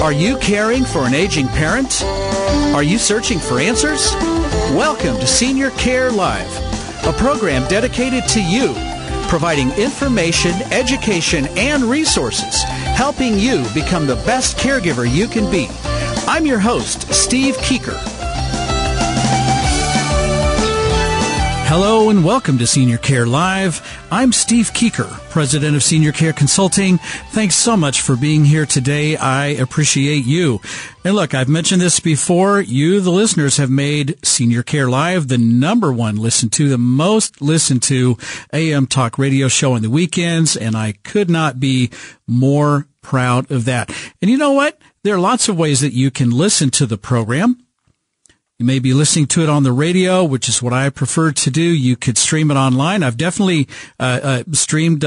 Are you caring for an aging parent? Are you searching for answers? Welcome to Senior Care Live, a program dedicated to you, providing information, education, and resources, helping you become the best caregiver you can be. I'm your host, Steve Keeker. Hello and welcome to Senior Care Live. I'm Steve Keeker, President of Senior Care Consulting. Thanks so much for being here today. I appreciate you. And look, I've mentioned this before. You, the listeners, have made Senior Care Live the number one listened to, the most listened to AM talk radio show on the weekends. And I could not be more proud of that. And you know what? There are lots of ways that you can listen to the program. You may be listening to it on the radio, which is what I prefer to do. You could stream it online. I've definitely uh, uh, streamed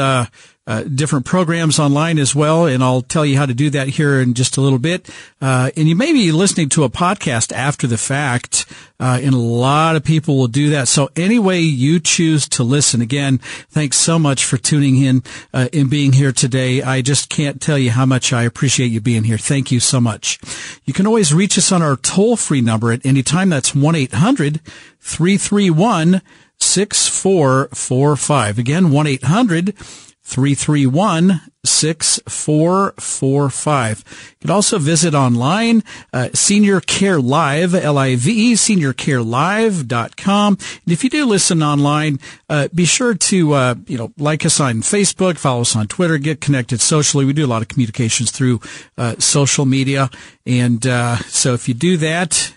uh, different programs online as well, and I'll tell you how to do that here in just a little bit. Uh, and you may be listening to a podcast after the fact, uh, and a lot of people will do that. So any way you choose to listen, again, thanks so much for tuning in uh, and being here today. I just can't tell you how much I appreciate you being here. Thank you so much. You can always reach us on our toll free number at any time. That's one 331 6445. Again, 1 800 331 6445. You can also visit online, uh, Senior Care Live, L-I-V-E, seniorcarelive.com. And if you do listen online, uh, be sure to, uh, you know, like us on Facebook, follow us on Twitter, get connected socially. We do a lot of communications through, uh, social media. And, uh, so if you do that,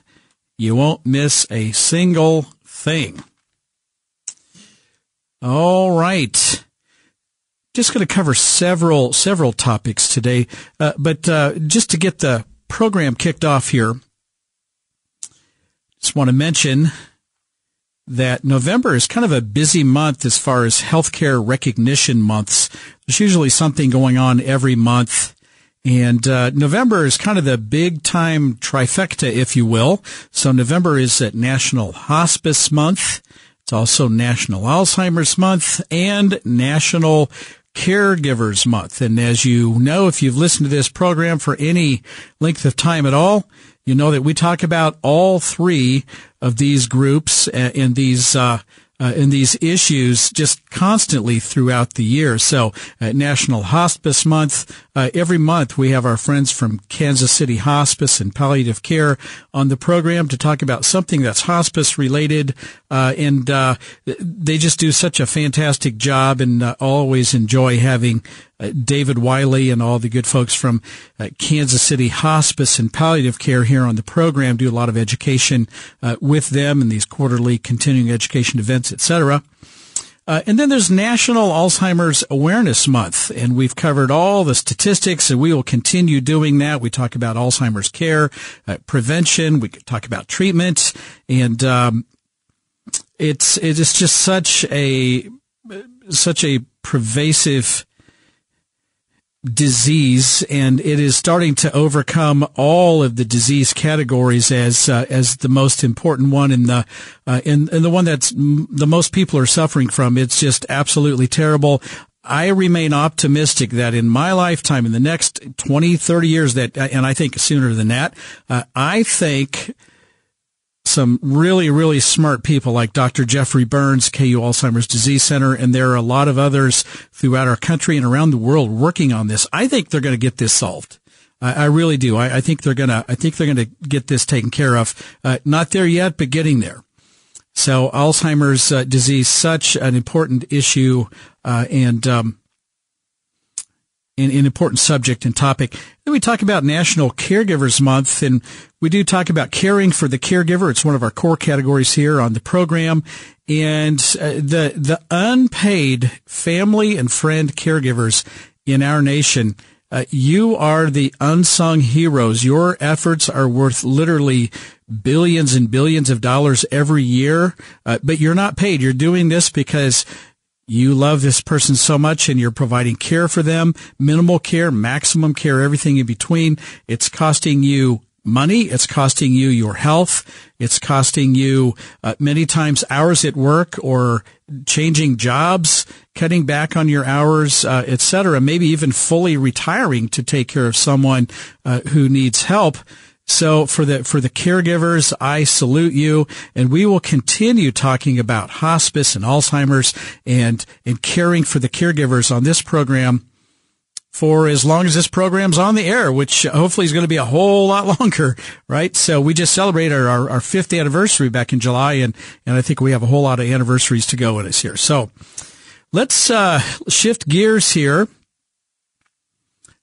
you won't miss a single thing. All right just going to cover several several topics today, uh, but uh, just to get the program kicked off here, just want to mention that November is kind of a busy month as far as healthcare recognition months. There's usually something going on every month. And uh, November is kind of the big time trifecta, if you will. So November is at National Hospice Month. It's also National Alzheimer's Month and National Caregivers Month. And as you know, if you've listened to this program for any length of time at all, you know that we talk about all three of these groups and these uh, uh, in these issues just constantly throughout the year. So, uh, National Hospice Month, uh, every month we have our friends from Kansas City Hospice and Palliative Care on the program to talk about something that's hospice related. Uh, and uh, they just do such a fantastic job and uh, always enjoy having uh, David Wiley and all the good folks from uh, Kansas City Hospice and Palliative Care here on the program do a lot of education uh, with them in these quarterly continuing education events, etc. Uh, and then there's National Alzheimer's Awareness Month, and we've covered all the statistics, and we will continue doing that. We talk about Alzheimer's care, uh, prevention, we talk about treatment, and um, it's it is just such a such a pervasive disease, and it is starting to overcome all of the disease categories as uh, as the most important one in the uh, in, in the one that's m- the most people are suffering from. It's just absolutely terrible. I remain optimistic that in my lifetime, in the next 20, 30 years, that, and I think sooner than that, uh, I think some really, really smart people like Dr. Jeffrey Burns, KU Alzheimer's Disease Center, and there are a lot of others throughout our country and around the world working on this. I think they're going to get this solved. I, I really do. I, I, think they're gonna. I think they're gonna get this taken care of. Uh, not there yet, but getting there. So Alzheimer's uh, disease, such an important issue, uh, and um, an, an, important subject and topic. Then we talk about National Caregivers Month, and we do talk about caring for the caregiver. It's one of our core categories here on the program. And uh, the the unpaid family and friend caregivers in our nation uh, you are the unsung heroes. Your efforts are worth literally billions and billions of dollars every year, uh, but you're not paid. You're doing this because you love this person so much and you're providing care for them, minimal care, maximum care, everything in between. It's costing you money. It's costing you your health. It's costing you uh, many times hours at work or changing jobs, cutting back on your hours, uh, etc. Maybe even fully retiring to take care of someone uh, who needs help. So for the for the caregivers, I salute you, and we will continue talking about hospice and Alzheimer's and and caring for the caregivers on this program for as long as this program's on the air, which hopefully is going to be a whole lot longer, right? So we just celebrated our, our fifth anniversary back in July, and, and I think we have a whole lot of anniversaries to go in us here. So let's uh, shift gears here.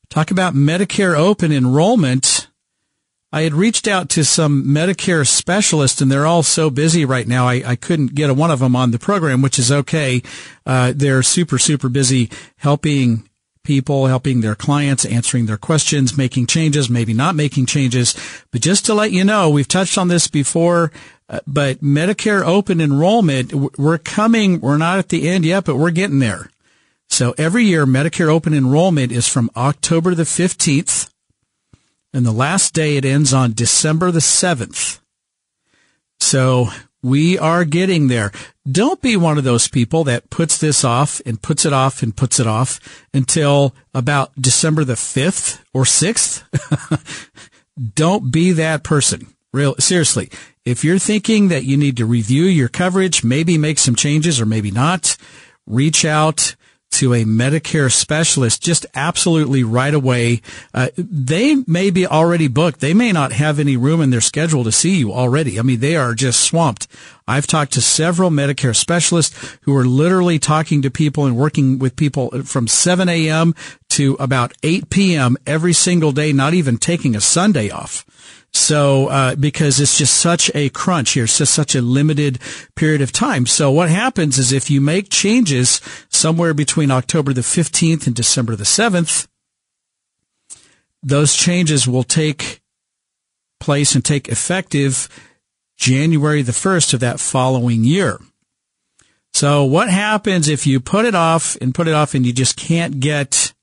Talk about Medicare open enrollment. I had reached out to some Medicare specialists and they're all so busy right now. I, I couldn't get a, one of them on the program, which is okay. Uh, they're super, super busy helping people, helping their clients, answering their questions, making changes, maybe not making changes. But just to let you know, we've touched on this before, uh, but Medicare open enrollment, we're coming, we're not at the end yet, but we're getting there. So every year, Medicare open enrollment is from October the 15th, and the last day it ends on December the 7th. So we are getting there. Don't be one of those people that puts this off and puts it off and puts it off until about December the 5th or 6th. Don't be that person. Real, seriously. If you're thinking that you need to review your coverage, maybe make some changes or maybe not, reach out to a Medicare specialist just absolutely right away. Uh, they may be already booked. They may not have any room in their schedule to see you already. I mean, they are just swamped. I've talked to several Medicare specialists who are literally talking to people and working with people from 7 a.m. to about 8 p.m. every single day, not even taking a Sunday off. So, uh, because it's just such a crunch here, it's just such a limited period of time. So what happens is if you make changes somewhere between October the 15th and December the 7th, those changes will take place and take effective January the 1st of that following year. So what happens if you put it off and put it off and you just can't get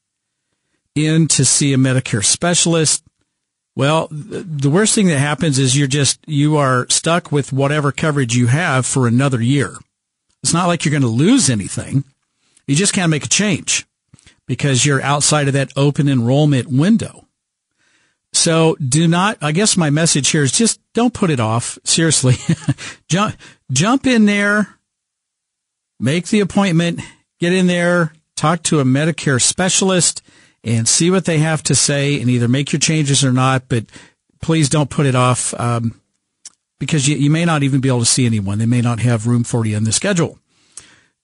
in to see a Medicare specialist? Well, the worst thing that happens is you're just, you are stuck with whatever coverage you have for another year. It's not like you're going to lose anything. You just can't make a change because you're outside of that open enrollment window. So do not, I guess my message here is just don't put it off. Seriously. jump, jump in there, make the appointment, get in there, talk to a Medicare specialist and see what they have to say and either make your changes or not. But please don't put it off um, because you, you may not even be able to see anyone. They may not have room for you in the schedule.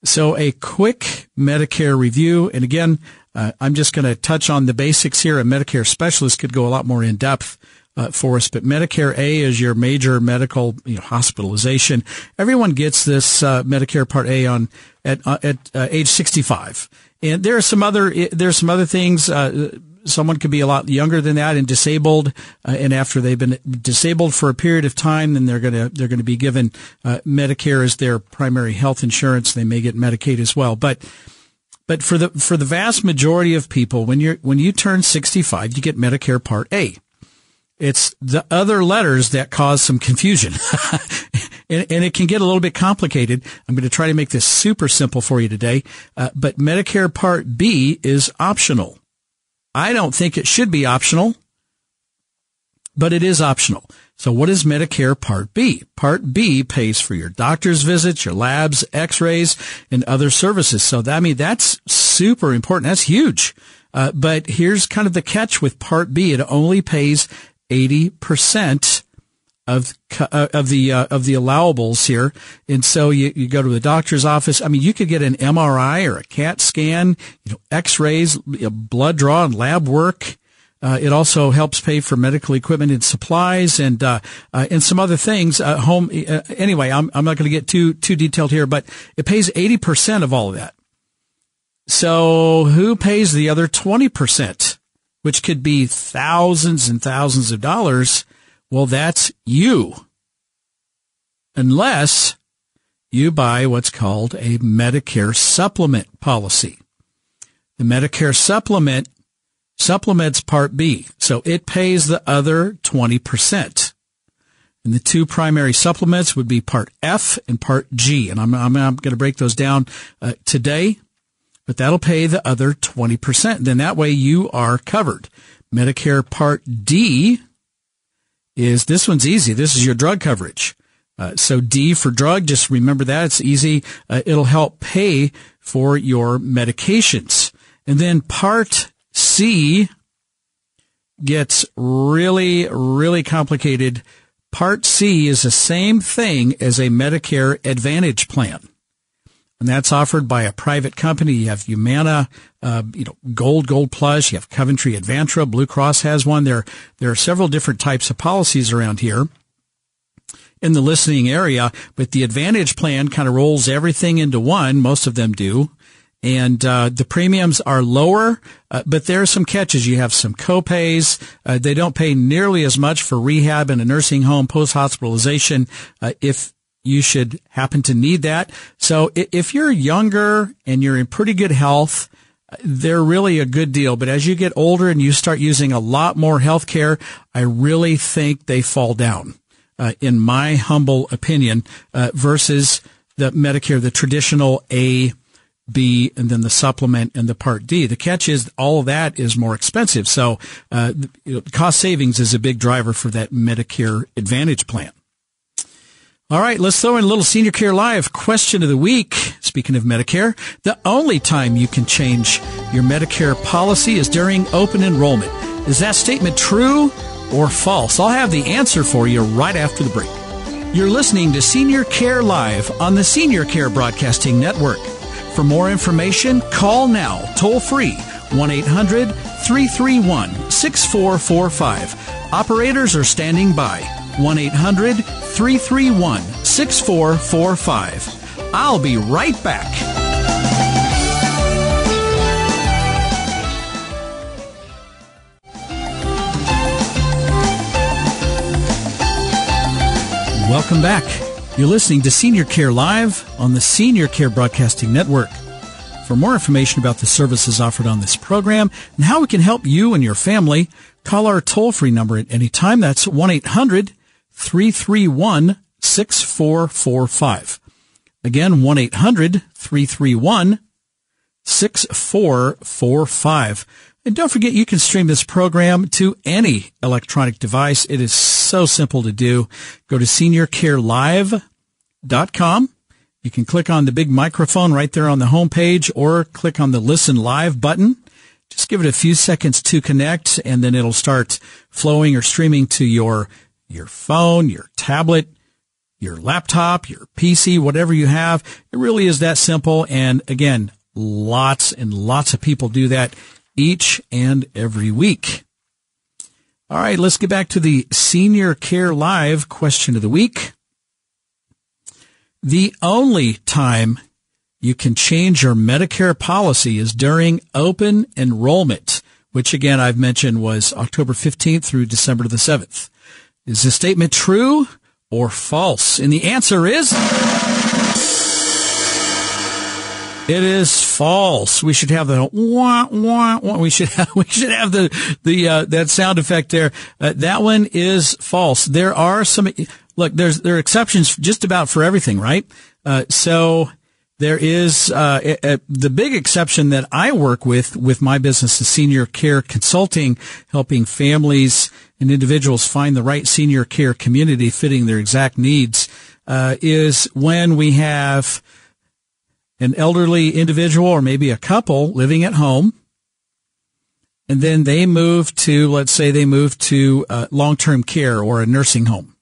So a quick Medicare review. And again, uh, I'm just going to touch on the basics here. A Medicare specialist could go a lot more in depth uh, for us, but Medicare A is your major medical you know, hospitalization. Everyone gets this uh, Medicare Part A on at uh, at uh, age 65. And there are some other there are some other things. Uh, someone could be a lot younger than that and disabled, uh, and after they've been disabled for a period of time, then they're gonna they're gonna be given uh, Medicare as their primary health insurance. They may get Medicaid as well, but. But for the for the vast majority of people, when you when you turn 65, you get Medicare Part A. It's the other letters that cause some confusion. and, and, it can get a little bit complicated. I'm going to try to make this super simple for you today. Uh, but Medicare Part B is optional. I don't think it should be optional, but it is optional. So what is Medicare Part B? Part B pays for your doctor's visits, your labs, x-rays, and other services. So that, I mean, that's super important. That's huge. Uh, but here's kind of the catch with Part B. It only pays 80% of uh, of the uh, of the allowables here, and so you, you go to the doctor's office. I mean, you could get an MRI or a CAT scan, you know, X-rays, blood draw, and lab work. Uh, it also helps pay for medical equipment and supplies, and uh, uh, and some other things. Uh, home anyway. I'm I'm not going to get too too detailed here, but it pays eighty percent of all of that. So who pays the other twenty percent? Which could be thousands and thousands of dollars, well, that's you. Unless you buy what's called a Medicare supplement policy. The Medicare supplement supplements Part B, so it pays the other 20%. And the two primary supplements would be Part F and Part G. And I'm, I'm, I'm going to break those down uh, today, but that'll pay the other 20%. Then that way you are covered. Medicare Part D is this one's easy. This is your drug coverage. Uh, so D for drug, just remember that it's easy. Uh, it'll help pay for your medications. And then Part C gets really, really complicated Part C is the same thing as a Medicare Advantage plan. And that's offered by a private company. You have Humana, uh, you know, Gold, Gold Plus. You have Coventry Advantra. Blue Cross has one. There, there are several different types of policies around here in the listening area, but the Advantage plan kind of rolls everything into one. Most of them do and uh, the premiums are lower, uh, but there are some catches. You have some copays. Uh, they don't pay nearly as much for rehab in a nursing home post hospitalization uh, if you should happen to need that. So if you're younger and you're in pretty good health, they're really a good deal. But as you get older and you start using a lot more health care, I really think they fall down, uh, in my humble opinion, uh, versus the Medicare, the traditional A B, and then the supplement and the Part D. The catch is all that is more expensive. So, uh, you know, cost savings is a big driver for that Medicare Advantage plan. All right, let's throw in a little Senior Care Live question of the week. Speaking of Medicare, the only time you can change your Medicare policy is during open enrollment. Is that statement true or false? I'll have the answer for you right after the break. You're listening to Senior Care Live on the Senior Care Broadcasting Network. For more information, call now toll free 1 800 331 6445. Operators are standing by 1 800 331 6445. I'll be right back. Welcome back. You're listening to Senior Care Live on the Senior Care Broadcasting Network. For more information about the services offered on this program and how we can help you and your family, call our toll free number at any time. That's 1-800-331-6445. Again, 1-800-331-6445. And don't forget, you can stream this program to any electronic device. It is so simple to do. Go to seniorcarelive.com. You can click on the big microphone right there on the homepage or click on the listen live button. Just give it a few seconds to connect and then it'll start flowing or streaming to your, your phone, your tablet, your laptop, your PC, whatever you have. It really is that simple. And again, lots and lots of people do that each and every week. All right, let's get back to the Senior Care Live question of the week. The only time you can change your Medicare policy is during open enrollment, which again I've mentioned was October 15th through December the 7th. Is this statement true or false? And the answer is it is false. We should have the wah, wah, wah. We should have, we should have the, the, uh, that sound effect there. Uh, that one is false. There are some, look, there's, there are exceptions just about for everything, right? Uh, so there is, uh, a, a, the big exception that I work with, with my business is senior care consulting, helping families and individuals find the right senior care community fitting their exact needs, uh, is when we have, an elderly individual or maybe a couple living at home. And then they move to, let's say they move to uh, long-term care or a nursing home.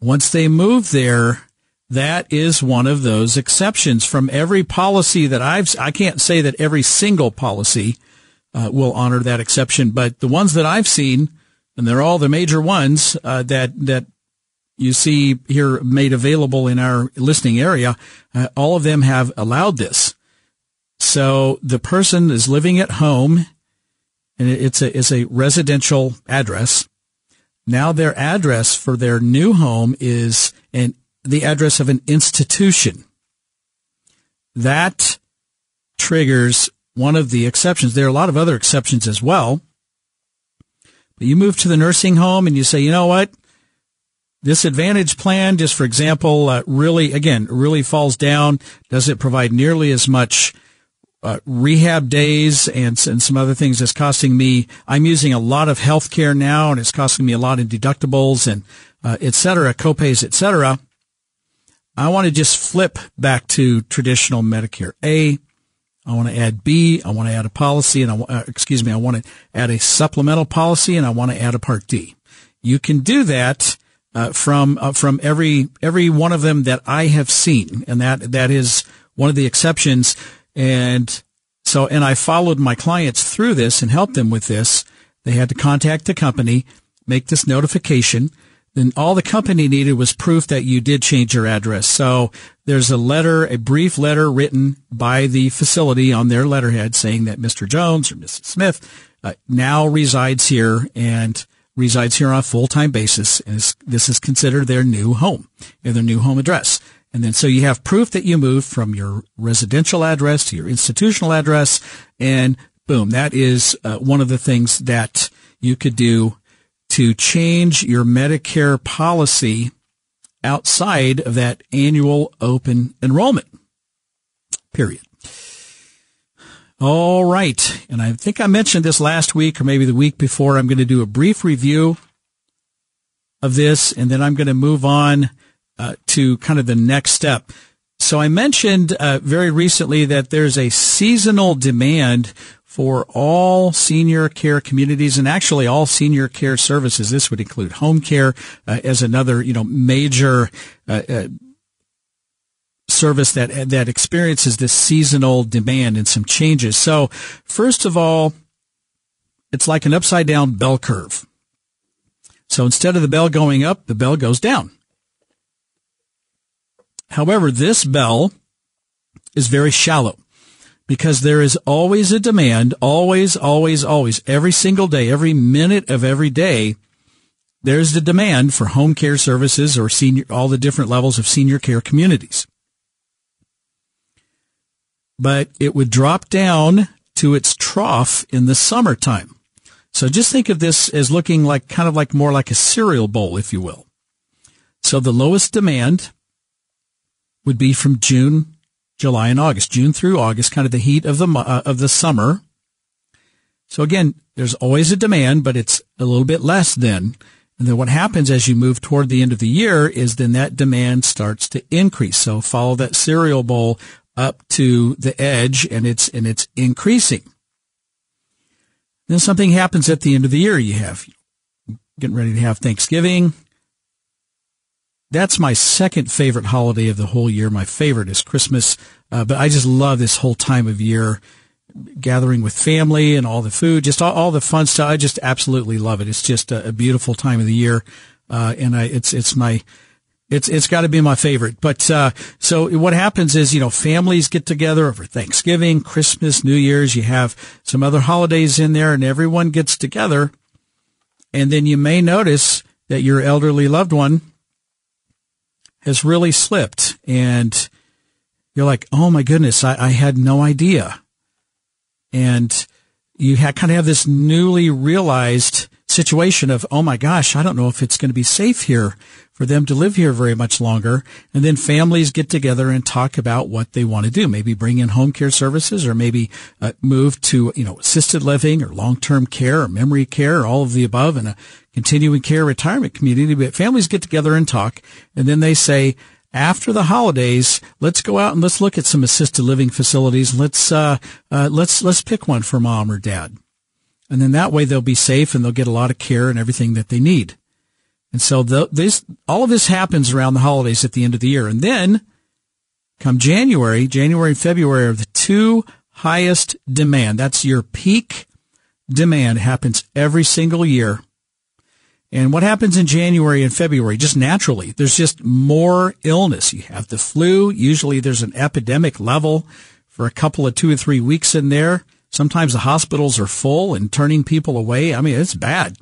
Once they move there, that is one of those exceptions from every policy that I've, I can't say that every single policy uh, will honor that exception, but the ones that I've seen, and they're all the major ones uh, that that you see here made available in our listening area, uh, all of them have allowed this. So the person is living at home and it's a, it's a residential address. Now their address for their new home is an, the address of an institution. That triggers one of the exceptions. There are a lot of other exceptions as well. But you move to the nursing home and you say, you know what? This advantage plan, just for example, uh, really, again, really falls down. Does it provide nearly as much uh, rehab days and, and some other things that's costing me? I'm using a lot of health care now and it's costing me a lot in deductibles and uh, et cetera, copays, et cetera. I want to just flip back to traditional Medicare. A, I want to add B. I want to add a policy and I, uh, excuse me, I want to add a supplemental policy and I want to add a part D. You can do that uh, from uh, from every every one of them that I have seen, and that that is one of the exceptions. And so, and I followed my clients through this and helped them with this. They had to contact the company, make this notification. Then all the company needed was proof that you did change your address. So there's a letter, a brief letter written by the facility on their letterhead saying that Mr. Jones or Mrs. Smith uh, now resides here and resides here on a full-time basis, and this is considered their new home, their new home address. And then so you have proof that you moved from your residential address to your institutional address, and boom, that is uh, one of the things that you could do to change your Medicare policy outside of that annual open enrollment period. All right. And I think I mentioned this last week or maybe the week before. I'm going to do a brief review of this and then I'm going to move on uh, to kind of the next step. So I mentioned uh, very recently that there's a seasonal demand for all senior care communities and actually all senior care services. This would include home care uh, as another, you know, major uh, uh, service that that experiences this seasonal demand and some changes. So, first of all, it's like an upside down bell curve. So instead of the bell going up, the bell goes down. However, this bell is very shallow because there is always a demand, always, always, always, every single day, every minute of every day, there's the demand for home care services or senior, all the different levels of senior care communities but it would drop down to its trough in the summertime. So just think of this as looking like kind of like more like a cereal bowl, if you will. So the lowest demand would be from June, July, and August. June through August, kind of the heat of the uh, of the summer. So again, there's always a demand, but it's a little bit less then. And then what happens as you move toward the end of the year is then that demand starts to increase. So follow that cereal bowl up to the edge and it's, and it's increasing. Then something happens at the end of the year. You have getting ready to have Thanksgiving. That's my second favorite holiday of the whole year. My favorite is Christmas. Uh, but I just love this whole time of year gathering with family and all the food, just all, all the fun stuff. I just absolutely love it. It's just a, a beautiful time of the year. Uh, and I, it's, it's my, it's it's got to be my favorite. But uh, so what happens is you know families get together over Thanksgiving, Christmas, New Year's. You have some other holidays in there, and everyone gets together. And then you may notice that your elderly loved one has really slipped, and you're like, "Oh my goodness, I, I had no idea." And you ha- kind of have this newly realized situation of, "Oh my gosh, I don't know if it's going to be safe here." for them to live here very much longer. And then families get together and talk about what they want to do. Maybe bring in home care services or maybe uh, move to, you know, assisted living or long-term care or memory care or all of the above in a continuing care retirement community. But families get together and talk and then they say, after the holidays, let's go out and let's look at some assisted living facilities. Let's, uh, uh, let's, let's pick one for mom or dad. And then that way they'll be safe and they'll get a lot of care and everything that they need. And so the, this, all of this happens around the holidays at the end of the year. And then come January, January and February are the two highest demand. That's your peak demand happens every single year. And what happens in January and February? Just naturally, there's just more illness. You have the flu. Usually there's an epidemic level for a couple of two or three weeks in there. Sometimes the hospitals are full and turning people away. I mean, it's bad.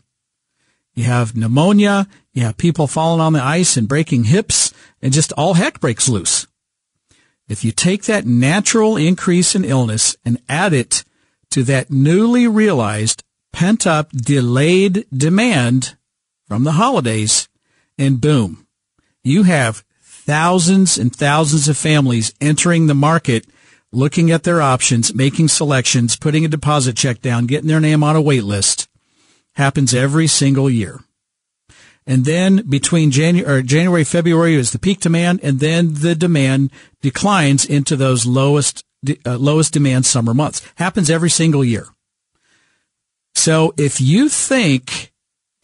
You have pneumonia. You have people falling on the ice and breaking hips and just all heck breaks loose. If you take that natural increase in illness and add it to that newly realized pent up delayed demand from the holidays and boom, you have thousands and thousands of families entering the market, looking at their options, making selections, putting a deposit check down, getting their name on a wait list. Happens every single year. And then between January, January, February is the peak demand, and then the demand declines into those lowest, uh, lowest demand summer months. Happens every single year. So if you think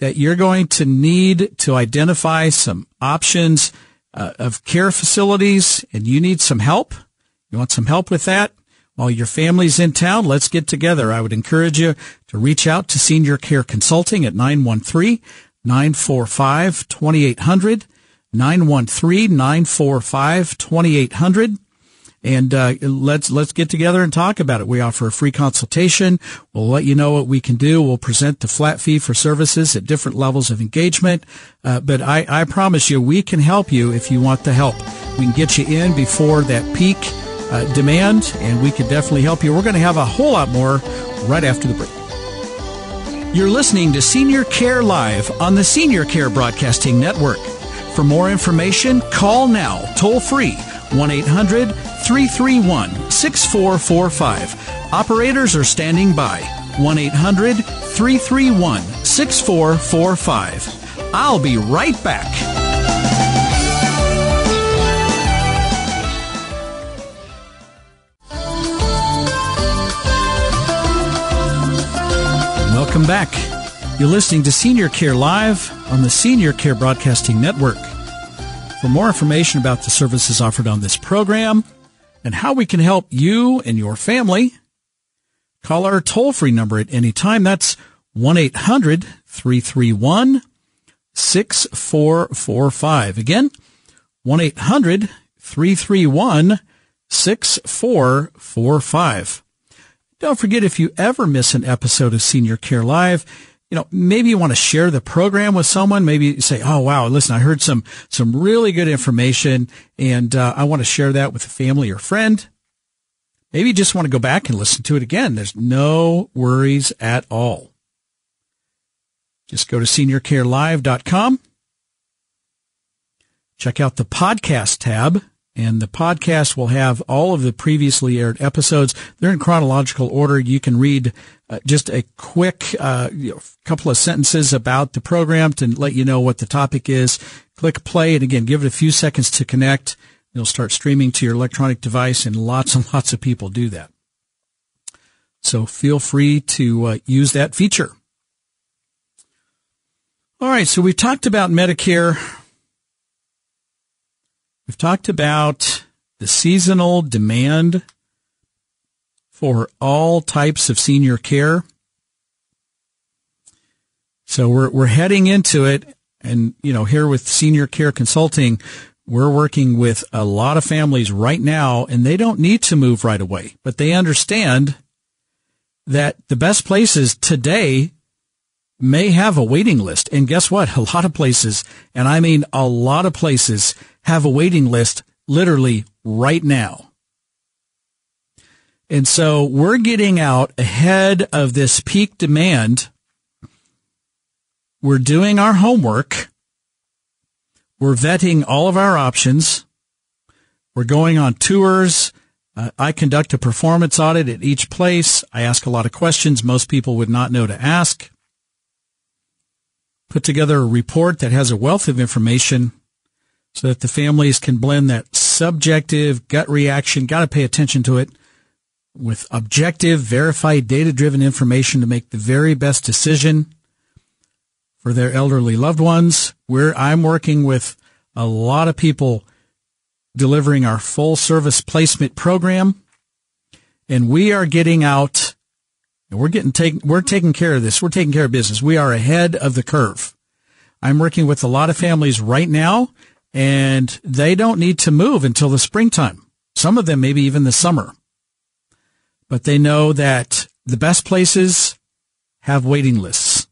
that you're going to need to identify some options uh, of care facilities and you need some help, you want some help with that, while your family's in town, let's get together. I would encourage you to reach out to Senior Care Consulting at 913 945 2800, 913 945 2800. And uh, let's let's get together and talk about it. We offer a free consultation. We'll let you know what we can do. We'll present the flat fee for services at different levels of engagement. Uh, but I, I promise you, we can help you if you want the help. We can get you in before that peak uh, demand, and we can definitely help you. We're going to have a whole lot more right after the break. You're listening to Senior Care Live on the Senior Care Broadcasting Network. For more information, call now, toll free, 1 800 331 6445. Operators are standing by, 1 800 331 6445. I'll be right back. Welcome back. You're listening to Senior Care Live on the Senior Care Broadcasting Network. For more information about the services offered on this program and how we can help you and your family, call our toll free number at any time. That's 1 800 331 6445. Again, 1 800 331 6445. Don't forget if you ever miss an episode of Senior Care Live, you know, maybe you want to share the program with someone. Maybe you say, "Oh, wow, listen, I heard some some really good information, and uh, I want to share that with a family or friend." Maybe you just want to go back and listen to it again. There's no worries at all. Just go to seniorcarelive.com. Check out the podcast tab and the podcast will have all of the previously aired episodes. They're in chronological order. You can read uh, just a quick uh, couple of sentences about the program to let you know what the topic is. Click play, and again, give it a few seconds to connect. You'll start streaming to your electronic device, and lots and lots of people do that. So feel free to uh, use that feature. All right, so we've talked about Medicare We've talked about the seasonal demand for all types of senior care. So we're, we're heading into it. And, you know, here with senior care consulting, we're working with a lot of families right now and they don't need to move right away, but they understand that the best places today may have a waiting list. And guess what? A lot of places, and I mean a lot of places have a waiting list literally right now. And so we're getting out ahead of this peak demand. We're doing our homework. We're vetting all of our options. We're going on tours. Uh, I conduct a performance audit at each place. I ask a lot of questions most people would not know to ask. Put together a report that has a wealth of information so that the families can blend that subjective gut reaction. Got to pay attention to it with objective, verified, data driven information to make the very best decision for their elderly loved ones. Where I'm working with a lot of people delivering our full service placement program. And we are getting out and we're getting take, we're taking care of this. We're taking care of business. We are ahead of the curve. I'm working with a lot of families right now and they don't need to move until the springtime. Some of them maybe even the summer. But they know that the best places have waiting lists.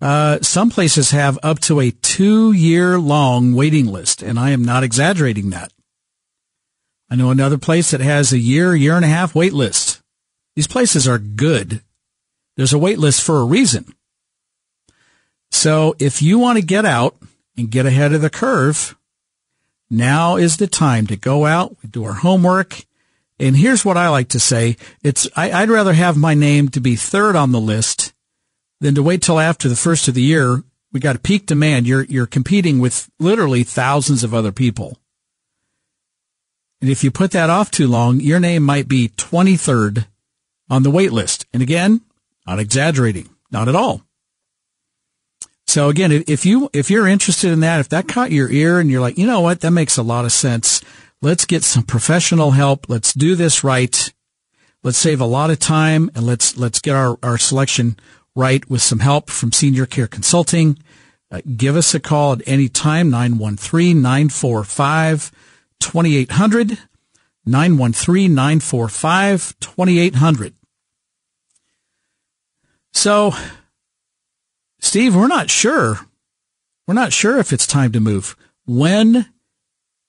Uh, some places have up to a two year long waiting list, and I am not exaggerating that. I know another place that has a year, year and a half wait list. These places are good. There's a wait list for a reason. So if you want to get out and get ahead of the curve, now is the time to go out, do our homework. And here's what I like to say. It's, I, would rather have my name to be third on the list than to wait till after the first of the year. We got a peak demand. You're, you're competing with literally thousands of other people. And if you put that off too long, your name might be 23rd on the wait list. And again, not exaggerating, not at all. So again, if you, if you're interested in that, if that caught your ear and you're like, you know what, that makes a lot of sense. Let's get some professional help. Let's do this right. Let's save a lot of time and let's, let's get our, our selection right with some help from Senior Care Consulting. Uh, give us a call at any time, 913-945 2800, 913 945 2800. So, Steve, we're not sure. We're not sure if it's time to move. When,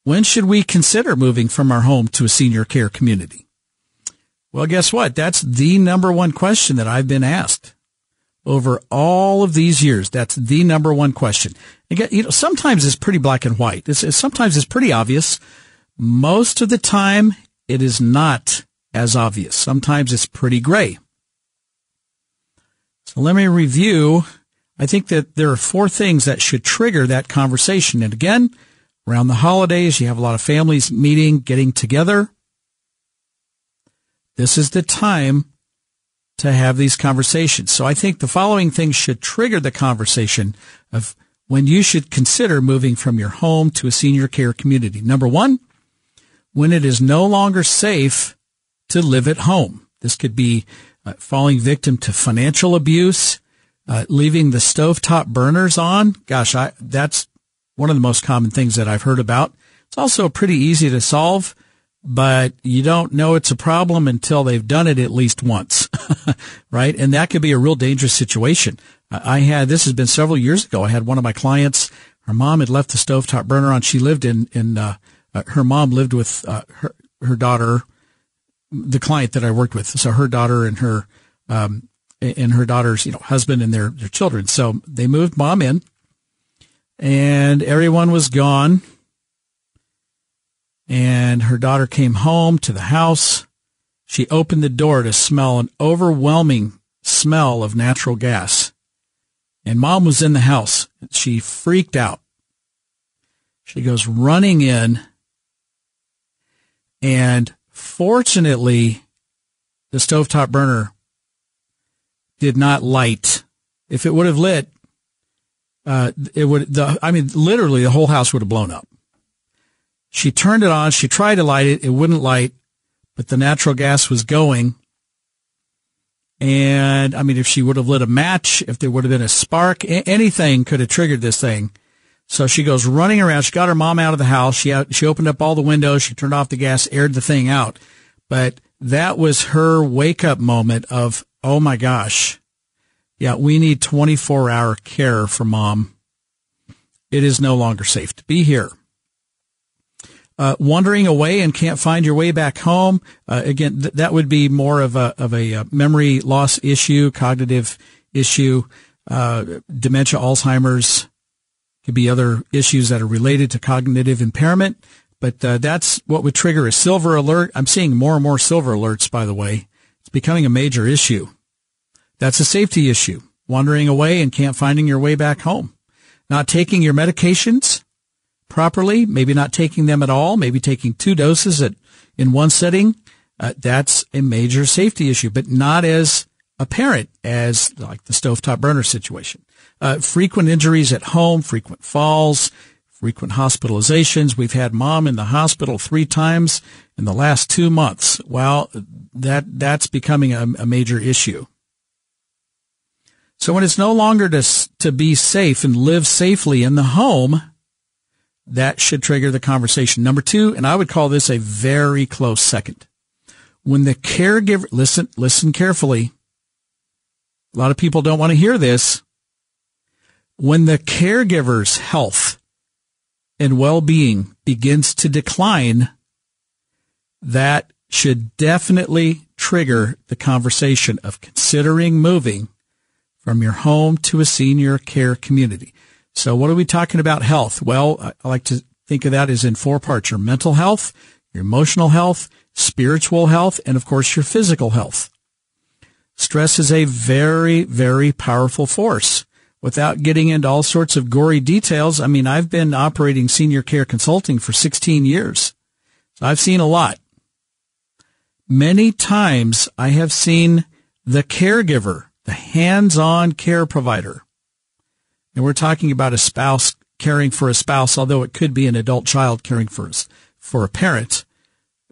when should we consider moving from our home to a senior care community? Well, guess what? That's the number one question that I've been asked over all of these years. That's the number one question. Again, you know, sometimes it's pretty black and white. It's, it's, sometimes it's pretty obvious. Most of the time, it is not as obvious. Sometimes it's pretty gray. Let me review. I think that there are four things that should trigger that conversation. And again, around the holidays, you have a lot of families meeting, getting together. This is the time to have these conversations. So I think the following things should trigger the conversation of when you should consider moving from your home to a senior care community. Number one, when it is no longer safe to live at home. This could be uh, falling victim to financial abuse, uh, leaving the stovetop burners on. Gosh, I, that's one of the most common things that I've heard about. It's also pretty easy to solve but you don't know it's a problem until they've done it at least once, right? And that could be a real dangerous situation. I had, this has been several years ago. I had one of my clients, her mom had left the stovetop burner on. She lived in, in, uh, uh, her mom lived with, uh, her, her daughter, the client that I worked with. So her daughter and her, um, and her daughter's, you know, husband and their, their children. So they moved mom in and everyone was gone and her daughter came home to the house. She opened the door to smell an overwhelming smell of natural gas. And mom was in the house. She freaked out. She goes running in. And fortunately, the stovetop burner did not light. If it would have lit, uh, it would, the, I mean, literally the whole house would have blown up. She turned it on. She tried to light it. It wouldn't light, but the natural gas was going. And I mean, if she would have lit a match, if there would have been a spark, anything could have triggered this thing. So she goes running around. She got her mom out of the house. She she opened up all the windows. She turned off the gas, aired the thing out. But that was her wake up moment of, oh my gosh. Yeah, we need 24 hour care for mom. It is no longer safe to be here uh, wandering away and can't find your way back home. Uh, again, th- that would be more of a of a uh, memory loss issue, cognitive issue, uh, dementia, Alzheimer's. Could be other issues that are related to cognitive impairment, but uh, that's what would trigger a silver alert. I'm seeing more and more silver alerts, by the way. It's becoming a major issue. That's a safety issue. Wandering away and can't finding your way back home. Not taking your medications properly, maybe not taking them at all, maybe taking two doses at, in one setting, uh, that's a major safety issue, but not as apparent as like the stovetop burner situation. Uh, frequent injuries at home, frequent falls, frequent hospitalizations. We've had mom in the hospital three times in the last two months. Well, that, that's becoming a, a major issue. So when it's no longer to, to be safe and live safely in the home, that should trigger the conversation. Number two, and I would call this a very close second. When the caregiver, listen, listen carefully. A lot of people don't want to hear this. When the caregiver's health and well-being begins to decline, that should definitely trigger the conversation of considering moving from your home to a senior care community. So what are we talking about health? Well, I like to think of that as in four parts. Your mental health, your emotional health, spiritual health, and of course your physical health. Stress is a very, very powerful force. Without getting into all sorts of gory details, I mean, I've been operating senior care consulting for 16 years. So I've seen a lot. Many times I have seen the caregiver, the hands-on care provider. And we're talking about a spouse caring for a spouse, although it could be an adult child caring for, for a parent.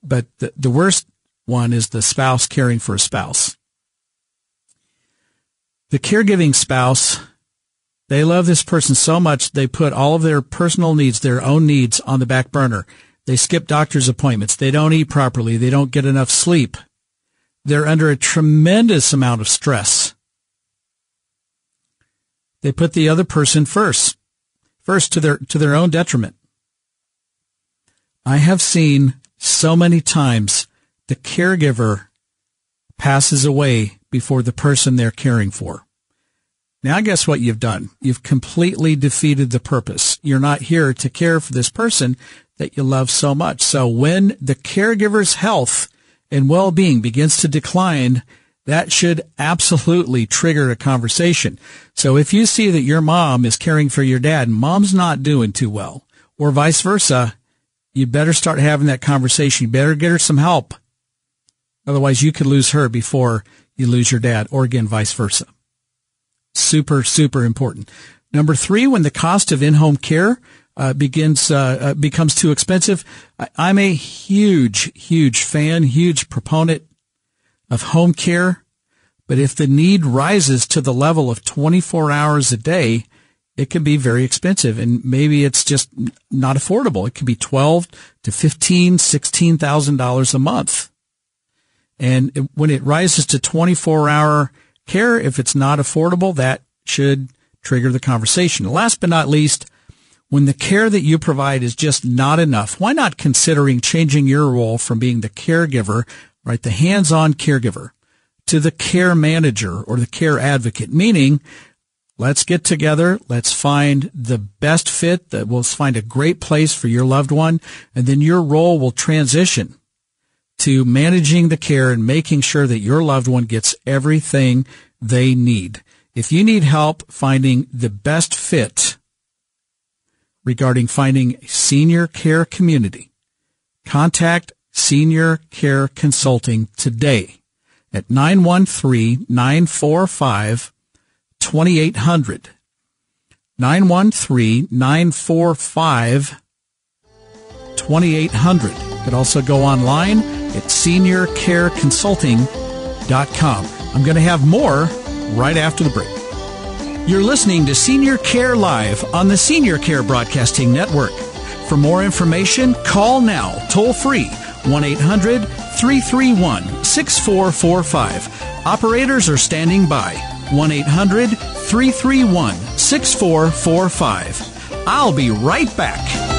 But the, the worst one is the spouse caring for a spouse. The caregiving spouse, they love this person so much they put all of their personal needs, their own needs on the back burner. They skip doctor's appointments. They don't eat properly. They don't get enough sleep. They're under a tremendous amount of stress. They put the other person first, first to their, to their own detriment. I have seen so many times the caregiver passes away before the person they're caring for. Now, guess what you've done? You've completely defeated the purpose. You're not here to care for this person that you love so much. So when the caregiver's health and well-being begins to decline, that should absolutely trigger a conversation. So if you see that your mom is caring for your dad and mom's not doing too well, or vice versa, you better start having that conversation. You better get her some help. Otherwise you could lose her before you lose your dad, or again, vice versa. Super, super important. Number three, when the cost of in-home care uh, begins uh, uh, becomes too expensive. I, am a huge, huge fan, huge proponent of home care. But if the need rises to the level of 24 hours a day, it can be very expensive and maybe it's just not affordable. It can be 12 to 15, 16,000 dollars a month. And when it rises to 24 hour care, if it's not affordable, that should trigger the conversation. Last but not least, when the care that you provide is just not enough, why not considering changing your role from being the caregiver, right, the hands-on caregiver, to the care manager or the care advocate, meaning let's get together, let's find the best fit, that we'll find a great place for your loved one, and then your role will transition to managing the care and making sure that your loved one gets everything they need. If you need help finding the best fit regarding finding a senior care community, contact Senior Care Consulting today at 913-945-2800. 913-945-2800. You could also go online at seniorcareconsulting.com. I'm going to have more right after the break. You're listening to Senior Care Live on the Senior Care Broadcasting Network. For more information, call now, toll free, 1 800 331 6445. Operators are standing by, 1 800 331 6445. I'll be right back.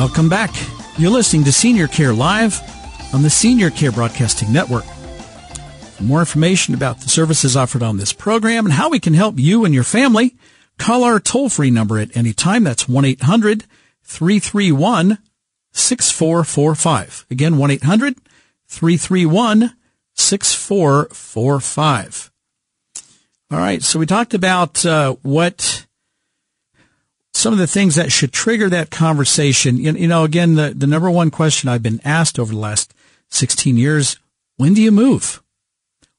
Welcome back. You're listening to Senior Care Live on the Senior Care Broadcasting Network. For more information about the services offered on this program and how we can help you and your family, call our toll-free number at any time. That's 1-800-331-6445. Again, 1-800-331-6445. All right. So we talked about uh, what some of the things that should trigger that conversation. You, you know, again, the, the number one question I've been asked over the last 16 years, when do you move?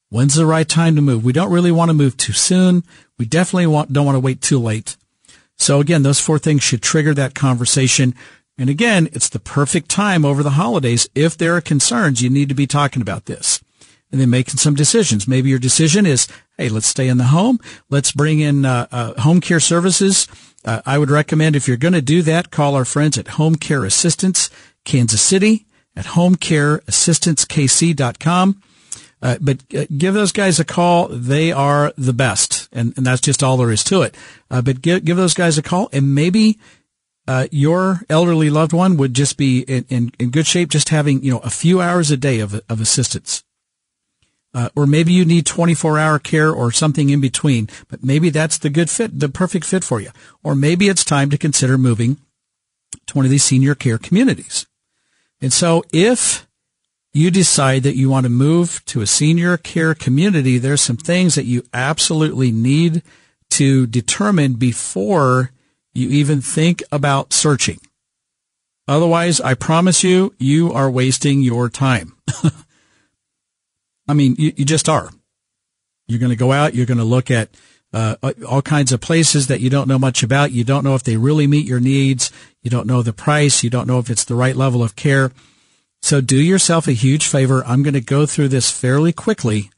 When's the right time to move? We don't really want to move too soon. We definitely want, don't want to wait too late. So again, those four things should trigger that conversation. And again, it's the perfect time over the holidays. If there are concerns, you need to be talking about this. And then making some decisions. Maybe your decision is, hey, let's stay in the home. Let's bring in uh, uh, home care services. Uh, I would recommend if you're going to do that, call our friends at Home Care Assistance Kansas City at homecareassistancekc.com. Uh, but uh, give those guys a call. They are the best. And, and that's just all there is to it. Uh, but give, give those guys a call and maybe, uh, your elderly loved one would just be in, in, in, good shape just having, you know, a few hours a day of, of assistance. Uh, or maybe you need 24 hour care or something in between, but maybe that's the good fit, the perfect fit for you. Or maybe it's time to consider moving to one of these senior care communities. And so if you decide that you want to move to a senior care community, there's some things that you absolutely need to determine before you even think about searching. Otherwise, I promise you, you are wasting your time. I mean, you, you just are. You're going to go out. You're going to look at uh, all kinds of places that you don't know much about. You don't know if they really meet your needs. You don't know the price. You don't know if it's the right level of care. So do yourself a huge favor. I'm going to go through this fairly quickly,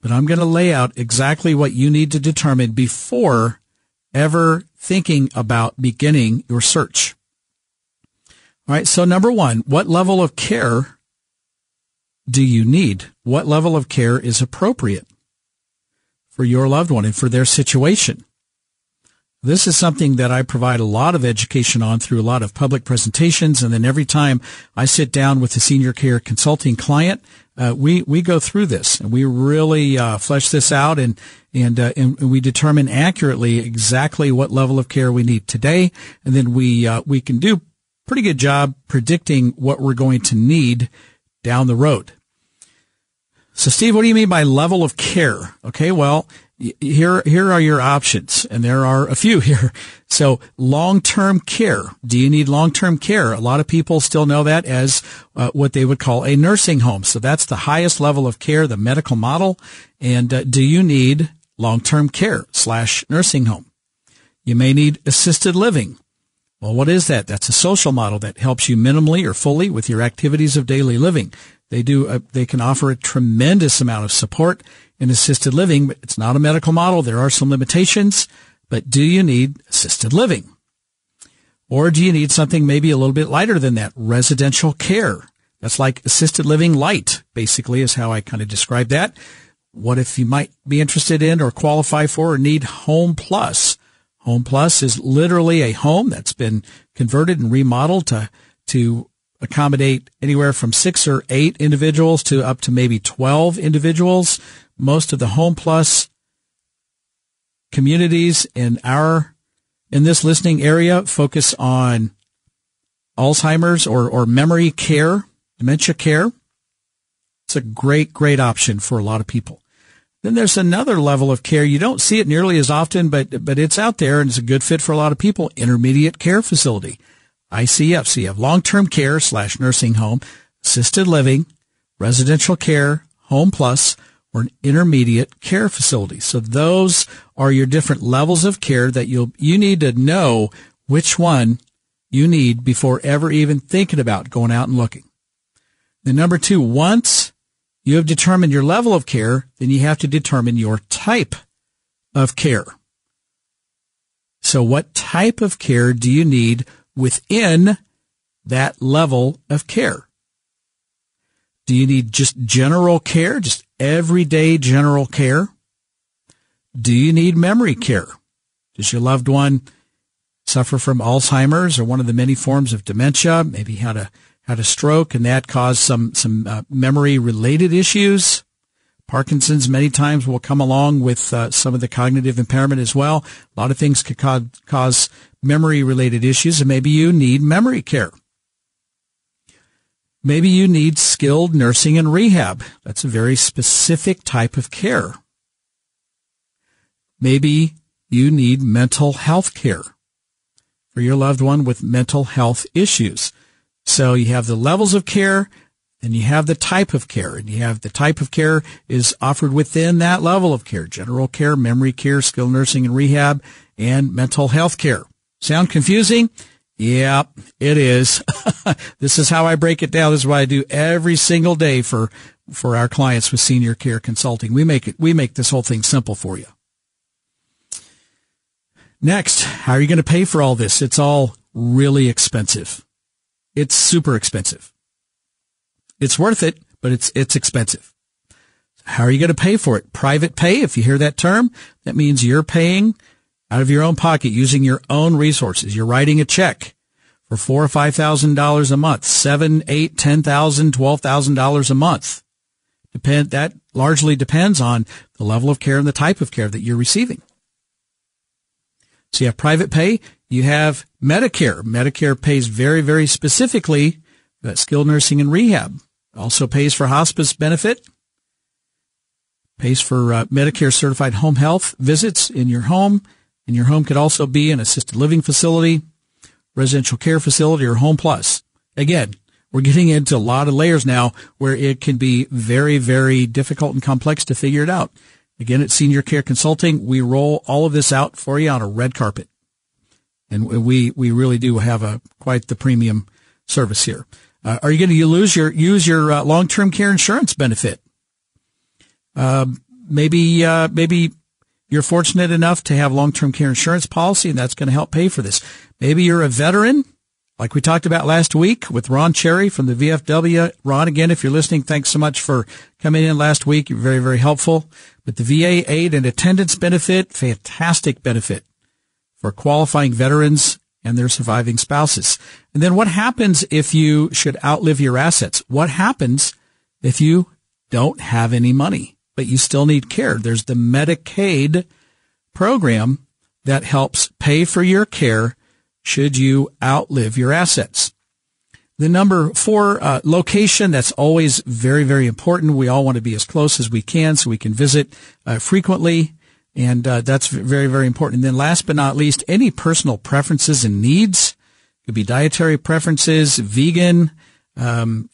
but I'm going to lay out exactly what you need to determine before ever thinking about beginning your search. All right. So number one, what level of care do you need? What level of care is appropriate for your loved one and for their situation? This is something that I provide a lot of education on through a lot of public presentations. And then every time I sit down with a senior care consulting client, uh, we, we go through this and we really, uh, flesh this out and, and, uh, and we determine accurately exactly what level of care we need today. And then we, uh, we can do pretty good job predicting what we're going to need down the road. So, Steve, what do you mean by level of care? Okay, well, here here are your options, and there are a few here. So, long term care. Do you need long term care? A lot of people still know that as uh, what they would call a nursing home. So, that's the highest level of care, the medical model. And uh, do you need long term care slash nursing home? You may need assisted living. Well, what is that? That's a social model that helps you minimally or fully with your activities of daily living. They do, a, they can offer a tremendous amount of support in assisted living, but it's not a medical model. There are some limitations, but do you need assisted living? Or do you need something maybe a little bit lighter than that? Residential care. That's like assisted living light, basically is how I kind of describe that. What if you might be interested in or qualify for or need Home Plus? Home Plus is literally a home that's been converted and remodeled to, to accommodate anywhere from six or eight individuals to up to maybe 12 individuals. Most of the Home Plus communities in our, in this listening area focus on Alzheimer's or, or memory care, dementia care. It's a great, great option for a lot of people. Then there's another level of care. You don't see it nearly as often, but, but it's out there and it's a good fit for a lot of people. Intermediate care facility. ICF. So you have long-term care slash nursing home, assisted living, residential care, home plus, or an intermediate care facility. So those are your different levels of care that you'll, you need to know which one you need before ever even thinking about going out and looking. Then number two, once you have determined your level of care, then you have to determine your type of care. So what type of care do you need within that level of care? Do you need just general care, just everyday general care? Do you need memory care? Does your loved one suffer from Alzheimer's or one of the many forms of dementia? Maybe had a had a stroke and that caused some some uh, memory related issues. Parkinson's many times will come along with uh, some of the cognitive impairment as well. A lot of things could cause, cause memory related issues and maybe you need memory care. Maybe you need skilled nursing and rehab. That's a very specific type of care. Maybe you need mental health care for your loved one with mental health issues. So you have the levels of care, and you have the type of care, and you have the type of care is offered within that level of care, general care, memory care, skilled nursing and rehab, and mental health care. Sound confusing? Yeah, it is. this is how I break it down. This is what I do every single day for for our clients with senior care consulting. We make it, we make this whole thing simple for you. Next, how are you going to pay for all this? It's all really expensive. It's super expensive. It's worth it, but it's, it's expensive. How are you going to pay for it? Private pay. If you hear that term, that means you're paying out of your own pocket using your own resources. You're writing a check for four or five thousand dollars a month, seven, eight, ten thousand, twelve thousand dollars a month. Depend that largely depends on the level of care and the type of care that you're receiving. So you have private pay, you have Medicare. Medicare pays very, very specifically uh, skilled nursing and rehab. Also pays for hospice benefit, pays for uh, Medicare certified home health visits in your home. And your home could also be an assisted living facility, residential care facility, or home plus. Again, we're getting into a lot of layers now where it can be very, very difficult and complex to figure it out. Again, at Senior Care Consulting, we roll all of this out for you on a red carpet. And we, we really do have a quite the premium service here. Uh, are you going to lose your, use your uh, long-term care insurance benefit? Uh, maybe, uh, maybe you're fortunate enough to have long-term care insurance policy and that's going to help pay for this. Maybe you're a veteran like we talked about last week with Ron Cherry from the VFW. Ron, again, if you're listening, thanks so much for coming in last week. You're very, very helpful. But the VA aid and attendance benefit, fantastic benefit for qualifying veterans and their surviving spouses. And then what happens if you should outlive your assets? What happens if you don't have any money, but you still need care? There's the Medicaid program that helps pay for your care should you outlive your assets. The number four, uh, location, that's always very, very important. We all want to be as close as we can so we can visit uh, frequently. And uh, that's very, very important. And then last but not least, any personal preferences and needs. It could be dietary preferences, vegan, um,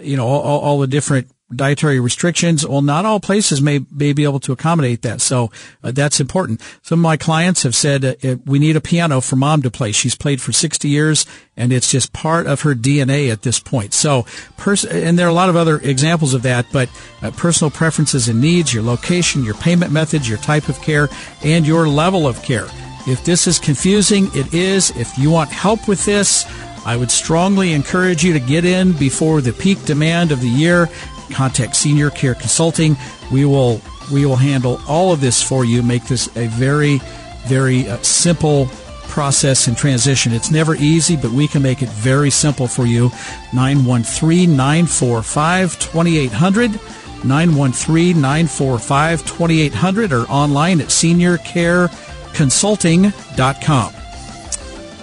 you know, all, all, the different dietary restrictions. Well, not all places may, may be able to accommodate that. So uh, that's important. Some of my clients have said uh, we need a piano for mom to play. She's played for 60 years and it's just part of her DNA at this point. So, pers- and there are a lot of other examples of that, but uh, personal preferences and needs, your location, your payment methods, your type of care, and your level of care. If this is confusing, it is. If you want help with this, I would strongly encourage you to get in before the peak demand of the year contact Senior Care Consulting. We will we will handle all of this for you. Make this a very very uh, simple process and transition. It's never easy, but we can make it very simple for you. 913-945-2800, 913-945-2800 or online at seniorcareconsulting.com.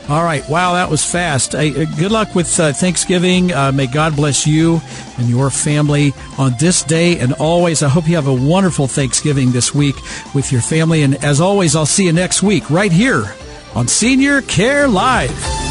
All right. Wow, that was fast. Uh, good luck with uh, Thanksgiving. Uh, may God bless you and your family on this day and always. I hope you have a wonderful Thanksgiving this week with your family. And as always, I'll see you next week right here on Senior Care Live.